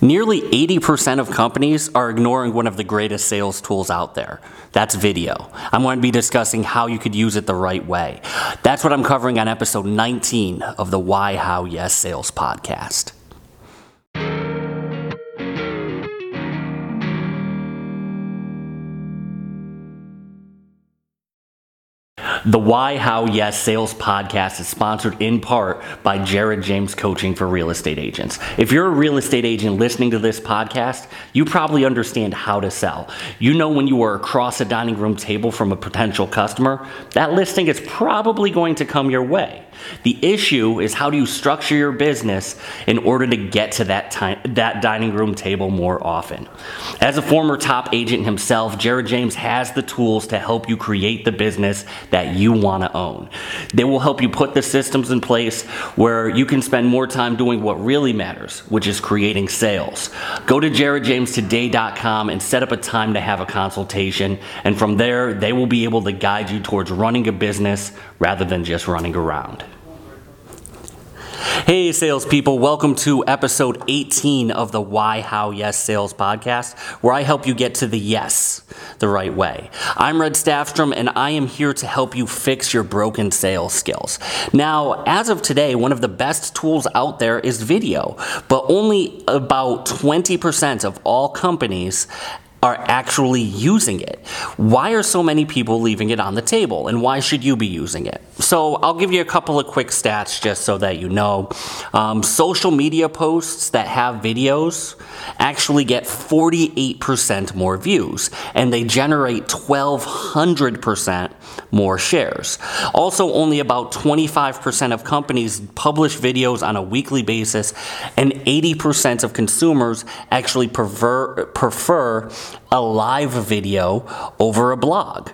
Nearly 80% of companies are ignoring one of the greatest sales tools out there. That's video. I'm going to be discussing how you could use it the right way. That's what I'm covering on episode 19 of the Why, How, Yes Sales podcast. The Why, How, Yes Sales podcast is sponsored in part by Jared James Coaching for Real Estate Agents. If you're a real estate agent listening to this podcast, you probably understand how to sell. You know when you are across a dining room table from a potential customer, that listing is probably going to come your way. The issue is how do you structure your business in order to get to that time, that dining room table more often. As a former top agent himself, Jared James has the tools to help you create the business that you want to own. They will help you put the systems in place where you can spend more time doing what really matters, which is creating sales. Go to jaredjamestoday.com and set up a time to have a consultation, and from there, they will be able to guide you towards running a business rather than just running around. Hey, salespeople, welcome to episode 18 of the Why, How, Yes Sales podcast, where I help you get to the yes the right way. I'm Red Staffstrom, and I am here to help you fix your broken sales skills. Now, as of today, one of the best tools out there is video, but only about 20% of all companies are actually using it. Why are so many people leaving it on the table and why should you be using it? So, I'll give you a couple of quick stats just so that you know. Um, social media posts that have videos actually get 48% more views and they generate 1200% more shares. Also, only about 25% of companies publish videos on a weekly basis, and 80% of consumers actually prefer, prefer a live video over a blog.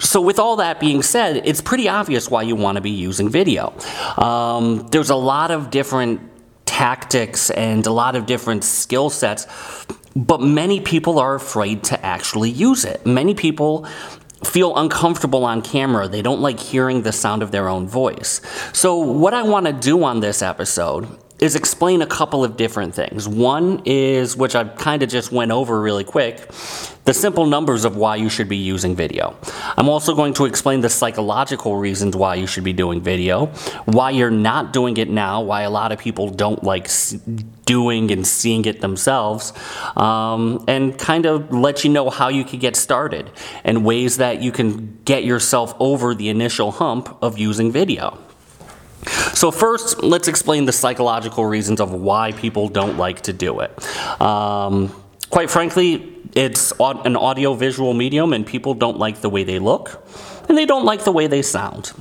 So, with all that being said, it's pretty obvious why you want to be using video. Um, there's a lot of different tactics and a lot of different skill sets, but many people are afraid to actually use it. Many people feel uncomfortable on camera. They don't like hearing the sound of their own voice. So, what I want to do on this episode is explain a couple of different things. One is, which I kind of just went over really quick, the simple numbers of why you should be using video. I'm also going to explain the psychological reasons why you should be doing video, why you're not doing it now, why a lot of people don't like doing and seeing it themselves, um, and kind of let you know how you could get started and ways that you can get yourself over the initial hump of using video. So, first, let's explain the psychological reasons of why people don't like to do it. Um, quite frankly, it's an audio visual medium, and people don't like the way they look, and they don't like the way they sound.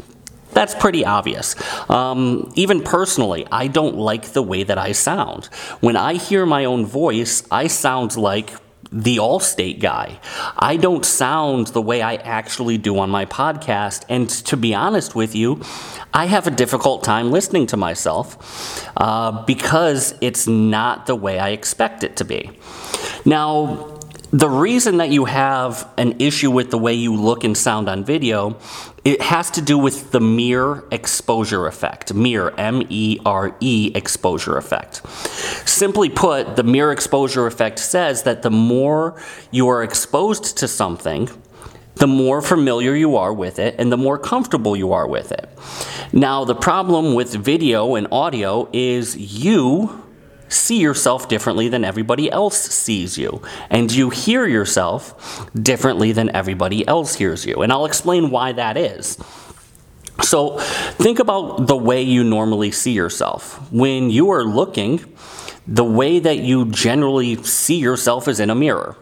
That's pretty obvious. Um, even personally, I don't like the way that I sound. When I hear my own voice, I sound like the Allstate guy. I don't sound the way I actually do on my podcast. And to be honest with you, I have a difficult time listening to myself uh, because it's not the way I expect it to be. Now, the reason that you have an issue with the way you look and sound on video it has to do with the mere exposure effect. Mere m-e-r-e exposure effect. Simply put the mere exposure effect says that the more you are exposed to something the more familiar you are with it and the more comfortable you are with it. Now the problem with video and audio is you see yourself differently than everybody else sees you, and you hear yourself differently than everybody else hears you. And I'll explain why that is. So, think about the way you normally see yourself. When you are looking, the way that you generally see yourself is in a mirror.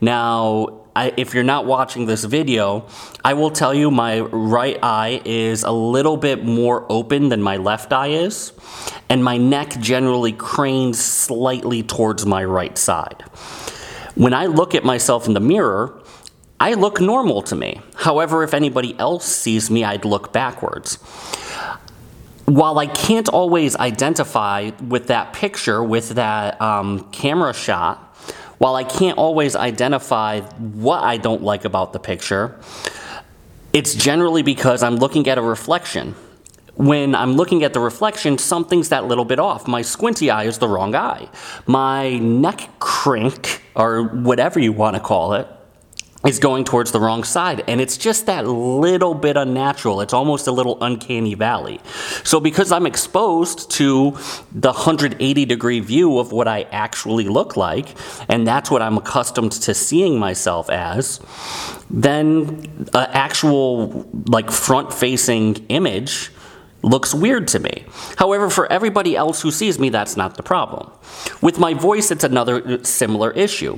Now, I, if you're not watching this video, I will tell you my right eye is a little bit more open than my left eye is, and my neck generally cranes slightly towards my right side. When I look at myself in the mirror, I look normal to me. However, if anybody else sees me, I'd look backwards. While I can't always identify with that picture, with that um, camera shot, while I can't always identify what I don't like about the picture, it's generally because I'm looking at a reflection. when I'm looking at the reflection, something's that little bit off. My squinty eye is the wrong eye. My neck crink, or whatever you want to call it, is going towards the wrong side. And it's just that little bit unnatural. It's almost a little uncanny valley. So, because I'm exposed to the 180 degree view of what I actually look like, and that's what I'm accustomed to seeing myself as, then an actual, like, front facing image looks weird to me. However, for everybody else who sees me, that's not the problem. With my voice, it's another similar issue.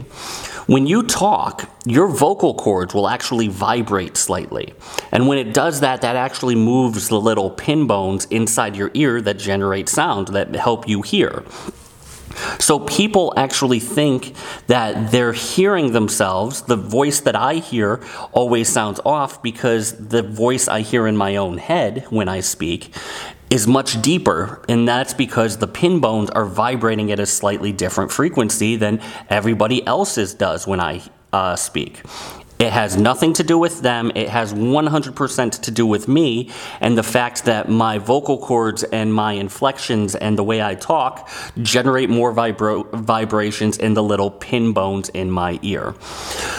When you talk, your vocal cords will actually vibrate slightly. And when it does that, that actually moves the little pin bones inside your ear that generate sound that help you hear. So people actually think that they're hearing themselves. The voice that I hear always sounds off because the voice I hear in my own head when I speak is much deeper, and that's because the pin bones are vibrating at a slightly different frequency than everybody else's does when I uh, speak. It has nothing to do with them. It has 100% to do with me and the fact that my vocal cords and my inflections and the way I talk generate more vibro- vibrations in the little pin bones in my ear.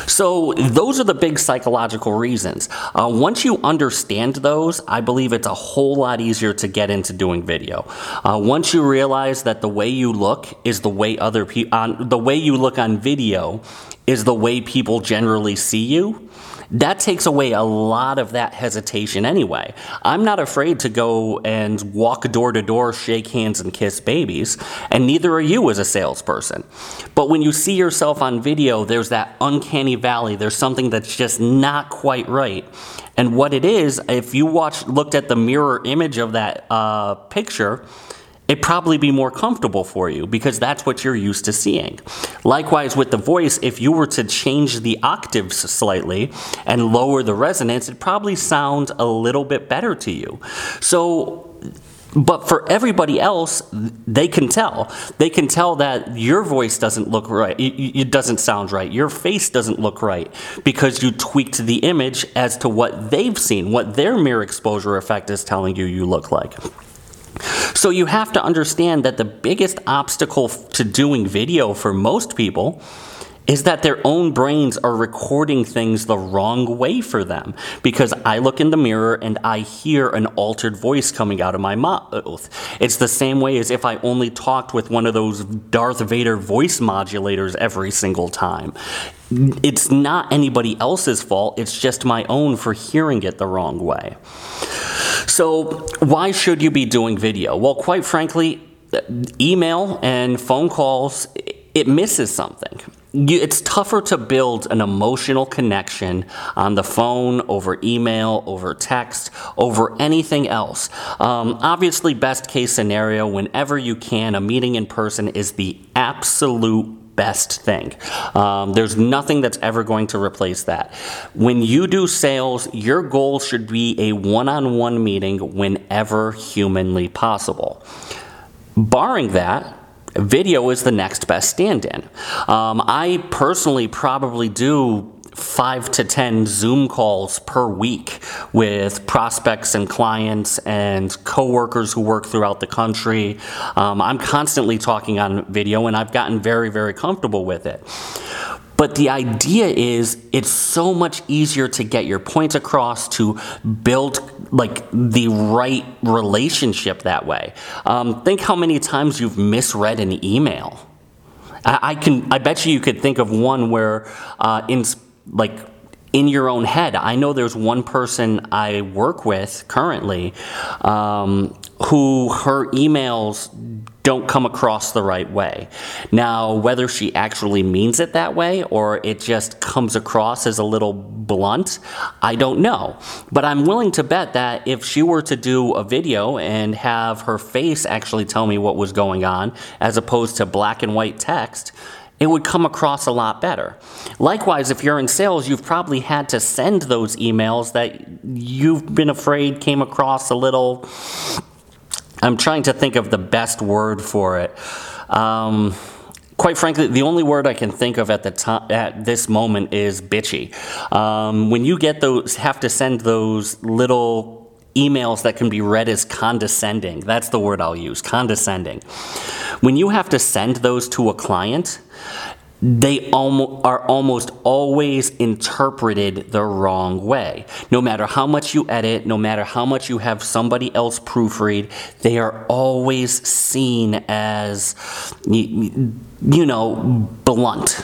So, those are the big psychological reasons. Uh, once you understand those, I believe it's a whole lot easier to get into doing video. Uh, once you realize that the way you look is the way other people, the way you look on video is the way people generally see you, that takes away a lot of that hesitation anyway. I'm not afraid to go and walk door to door, shake hands, and kiss babies, and neither are you as a salesperson. But when you see yourself on video, there's that uncanny valley. There's something that's just not quite right. And what it is, if you watched, looked at the mirror image of that uh, picture, it'd probably be more comfortable for you because that's what you're used to seeing. Likewise, with the voice, if you were to change the octaves slightly and lower the resonance, it probably sounds a little bit better to you. So, but for everybody else, they can tell. They can tell that your voice doesn't look right. It, doesn't sound right. Your face doesn't look right because you tweaked the image as to what they've seen, what their mirror exposure effect is telling you you look like. So you have to understand that the biggest obstacle to doing video for most people is that their own brains are recording things the wrong way for them. Because I look in the mirror and I hear an altered voice coming out of my mouth. It's the same way as if I only talked with one of those Darth Vader voice modulators every single time. It's not anybody else's fault, it's just my own for hearing it the wrong way. So, why should you be doing video? Well, quite frankly, email and phone calls, it misses something. It's tougher to build an emotional connection on the phone, over email, over text, over anything else. Um, obviously, best case scenario, whenever you can, a meeting in person is the absolute best thing. Um, there's nothing that's ever going to replace that. When you do sales, your goal should be a one on one meeting whenever humanly possible. Barring that, video is the next best stand in. Um, I personally probably do five to 10 Zoom calls per week with prospects and clients and coworkers who work throughout the country. Um, I'm constantly talking on video and I've gotten very, very comfortable with it. But the idea is it's so much easier to get your points across to build like the right relationship that way. Um, think how many times you've misread an email. I, I, can. I bet you you could think of one where uh, in like in your own head. I know there's one person I work with currently um, who her emails don't come across the right way. Now, whether she actually means it that way or it just comes across as a little blunt, I don't know. But I'm willing to bet that if she were to do a video and have her face actually tell me what was going on, as opposed to black and white text, it would come across a lot better. Likewise, if you're in sales, you've probably had to send those emails that you've been afraid came across a little. I'm trying to think of the best word for it. Um, quite frankly, the only word I can think of at the time at this moment is bitchy. Um, when you get those, have to send those little emails that can be read as condescending. That's the word I'll use condescending. When you have to send those to a client, they almo- are almost always interpreted the wrong way. No matter how much you edit, no matter how much you have somebody else proofread, they are always seen as, you, you know, blunt.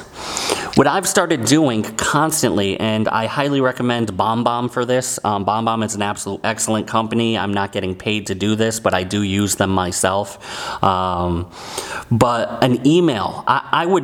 What I've started doing constantly, and I highly recommend BombBomb for this. Um, BombBomb is an absolute excellent company. I'm not getting paid to do this, but I do use them myself. Um, but an email, I, I would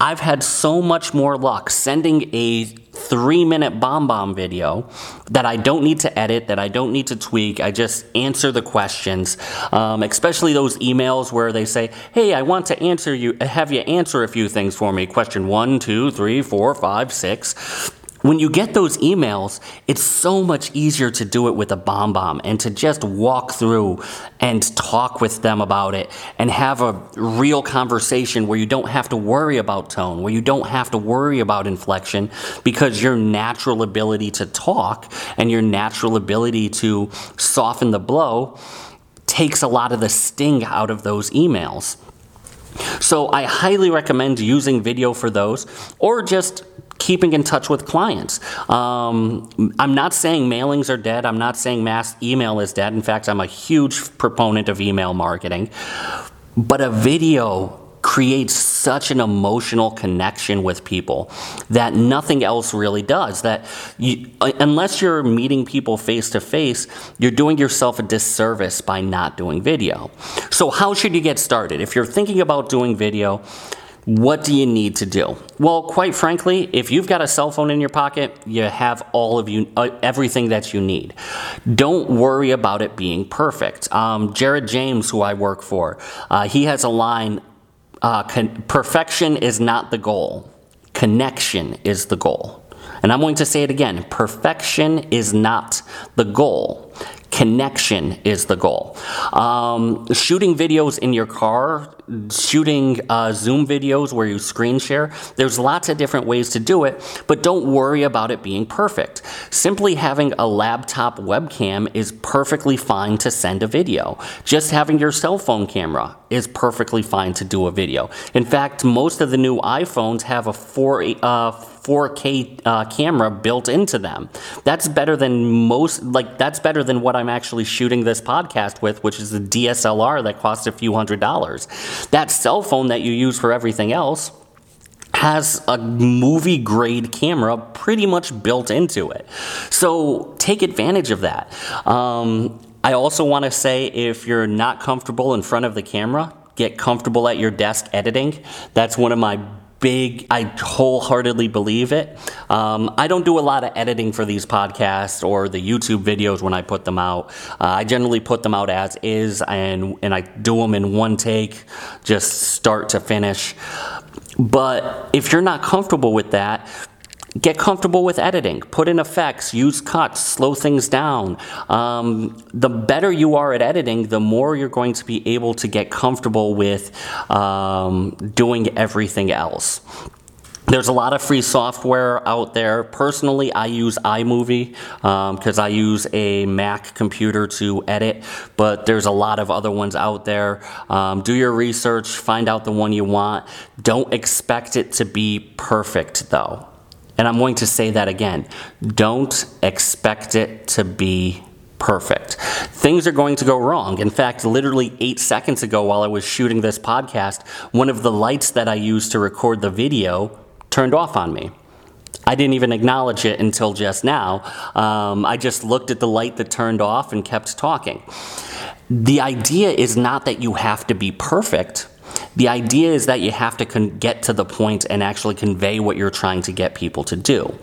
I've had so much more luck sending a three minute BombBomb video that I don't need to edit, that I don't need to tweak. I just answer the questions, um, especially those emails where they say, Hey, I want to answer you, have you answer a few things for me. Question one, two, three, four, five, six when you get those emails, it's so much easier to do it with a BombBomb and to just walk through and talk with them about it and have a real conversation where you don't have to worry about tone, where you don't have to worry about inflection because your natural ability to talk and your natural ability to soften the blow takes a lot of the sting out of those emails. So I highly recommend using video for those or just keeping in touch with clients. Um, I'm not saying mailings are dead. I'm not saying mass email is dead. In fact, I'm a huge proponent of email marketing. But a video creates such an emotional connection with people that nothing else really does. That you, unless you're meeting people face to face, you're doing yourself a disservice by not doing video. So, how should you get started? If you're thinking about doing video, what do you need to do? Well, quite frankly, if you've got a cell phone in your pocket, you have all of you uh, everything that you need. Don't worry about it being perfect. Um, Jared James, who I work for, uh, he has a line: uh, con- "Perfection is not the goal; connection is the goal." And I'm going to say it again: perfection is not the goal connection is the goal. Um, shooting videos in your car, shooting uh, Zoom videos where you screen share, there's lots of different ways to do it, but don't worry about it being perfect. Simply having a laptop webcam is perfectly fine to send a video. Just having your cell phone camera is perfectly fine to do a video. In fact, most of the new iPhones have a 4, uh, 4K uh, camera built into them. That's better than most, like, that's better than what I'm actually shooting this podcast with, which is a DSLR that costs a few hundred dollars. That cell phone that you use for everything else has a movie grade camera pretty much built into it. So take advantage of that. Um, I also want to say if you're not comfortable in front of the camera, get comfortable at your desk editing. That's one of my big. I wholeheartedly believe it. Um, I don't do a lot of editing for these podcasts or the YouTube videos when I put them out. Uh, I generally put them out as is, and and I do them in one take, just start to finish. But if you're not comfortable with that, Get comfortable with editing. Put in effects, use cuts, slow things down. Um, the better you are at editing, the more you're going to be able to get comfortable with um, doing everything else. There's a lot of free software out there. Personally, I use iMovie because um, I use a Mac computer to edit, but there's a lot of other ones out there. Um, do your research, find out the one you want. Don't expect it to be perfect, though. And I'm going to say that again. Don't expect it to be perfect. Things are going to go wrong. In fact, literally eight seconds ago, while I was shooting this podcast, one of the lights that I used to record the video turned off on me. I didn't even acknowledge it until just now. Um, I just looked at the light that turned off and kept talking. The idea is not that you have to be perfect the idea is that you have to con- get to the point and actually convey what you're trying to get people to do.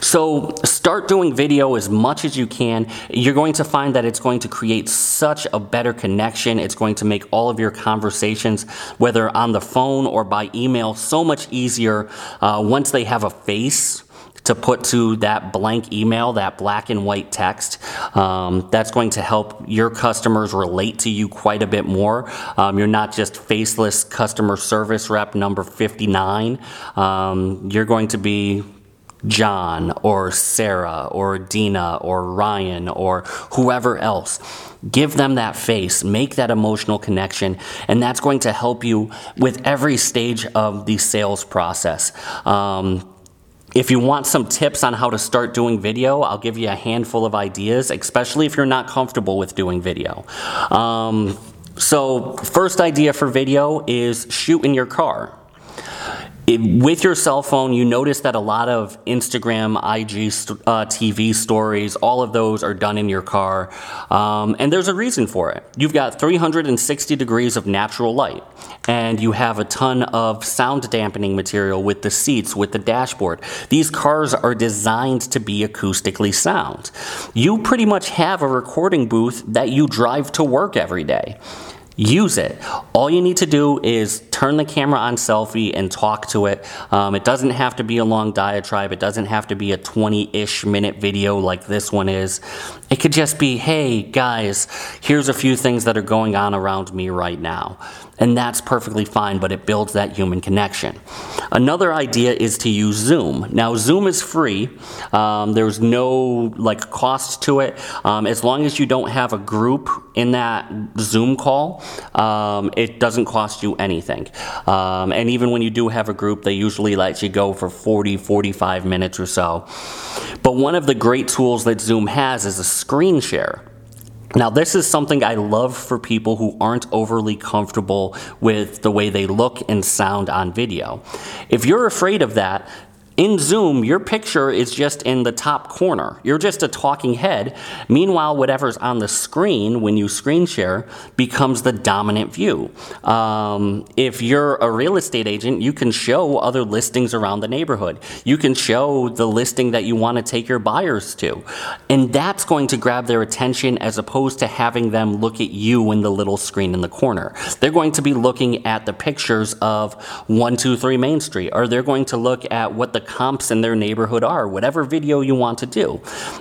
So start doing video as much as you can. You're going to find that it's going to create such a better connection. It's going to make all of your conversations, whether on the phone or by email, so much easier uh, once they have a face to put to that blank email, that black and white text. Um, that's going to help your customers relate to you quite a bit more. Um, you're not just faceless customer service rep number 59. Um, you're going to be John or Sarah or Dina or Ryan or whoever else. Give them that face, make that emotional connection, and that's going to help you with every stage of the sales process. Um, if you want some tips on how to start doing video, I'll give you a handful of ideas, especially if you're not comfortable with doing video. Um, so, first idea for video is shoot in your car with your cell phone, you notice that a lot of Instagram, IG, uh, TV stories, all of those are done in your car. Um, and there's a reason for it. You've got 360 degrees of natural light, and you have a ton of sound dampening material with the seats, with the dashboard. These cars are designed to be acoustically sound. You pretty much have a recording booth that you drive to work every day use it. All you need to do is turn the camera on selfie and talk to it. Um, it doesn't have to be a long diatribe. It doesn't have to be a 20-ish minute video like this one is. It could just be, hey guys, here's a few things that are going on around me right now. And that's perfectly fine, but it builds that human connection. Another idea is to use Zoom. Now, Zoom is free. Um, there's no like cost to it. Um, as long as you don't have a group in that Zoom call, um, it doesn't cost you anything. Um, and even when you do have a group, they usually let you go for 40, 45 minutes or so. But one of the great tools that Zoom has is a screen share. Now, this is something I love for people who aren't overly comfortable with the way they look and sound on video. If you're afraid of that, in Zoom, your picture is just in the top corner. You're just a talking head. Meanwhile, whatever's on the screen when you screen share becomes the dominant view. Um, if you're a real estate agent, you can show other listings around the neighborhood. You can show the listing that you want to take your buyers to. And that's going to grab their attention as opposed to having them look at you in the little screen in the corner. They're going to be looking at the pictures of 123 Main Street, or they're going to look at what the comps in their neighborhood are, whatever video you want to do.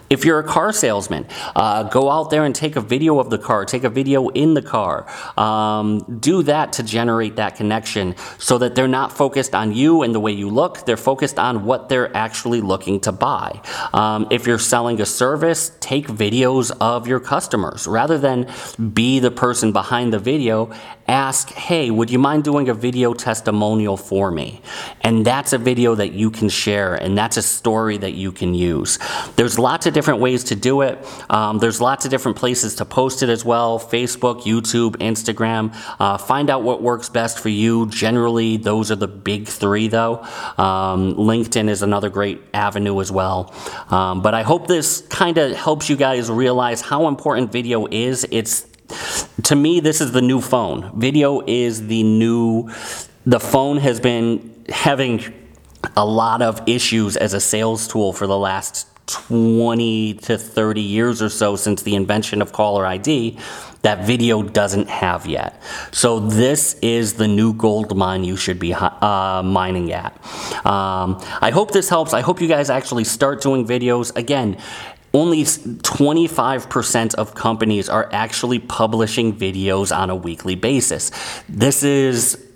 If you're a car salesman, uh, go out there and take a video of the car, take a video in the car. Um, do that to generate that connection so that they're not focused on you and the way you look, they're focused on what they're actually looking to buy. Um, if you're selling a service, take videos of your customers rather than be the person behind the video. Ask, hey, would you mind doing a video testimonial for me? And that's a video that you can share, and that's a story that you can use. There's lots of different ways to do it. Um, there's lots of different places to post it as well Facebook, YouTube, Instagram. Uh, find out what works best for you. Generally, those are the big three, though. Um, LinkedIn is another great avenue as well. Um, but I hope this kind of helps you guys realize how important video is. It's to me, this is the new phone. Video is the new, the phone has been having a lot of issues as a sales tool for the last 20 to 30 years or so since the invention of caller ID that video doesn't have yet. So this is the new gold mine you should be uh, mining at. Um, I hope this helps. I hope you guys actually start doing videos. Again, only 25% of companies are actually publishing videos on a weekly basis. This is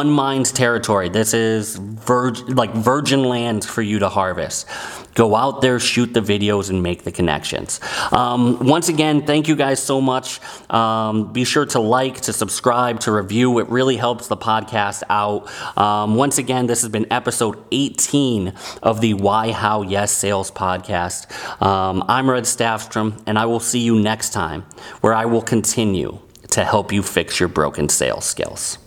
unmined territory. This is like virgin land for you to harvest. Go out there, shoot the videos, and make the connections. Um, once again, thank you guys so much. Um, be sure to like, to subscribe, to review. It really helps the podcast out. Um, once again, this has been episode 18 of the Why, How, Yes Sales podcast. Um, I'm Red Staffstrom, and I will see you next time where I will continue to help you fix your broken sales skills.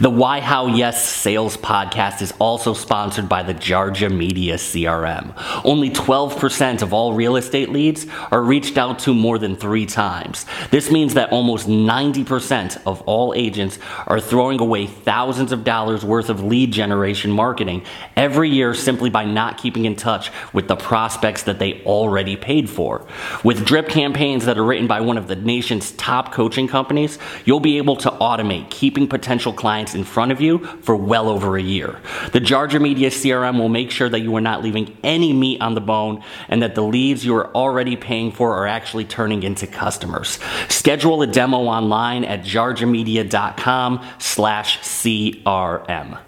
The Why How Yes Sales podcast is also sponsored by the Jarja Media CRM. Only 12% of all real estate leads are reached out to more than three times. This means that almost 90% of all agents are throwing away thousands of dollars worth of lead generation marketing every year simply by not keeping in touch with the prospects that they already paid for. With drip campaigns that are written by one of the nation's top coaching companies, you'll be able to automate keeping potential clients in front of you for well over a year. The Jarja Media CRM will make sure that you are not leaving any meat on the bone and that the leads you are already paying for are actually turning into customers. Schedule a demo online at jarjamedia.com slash CRM.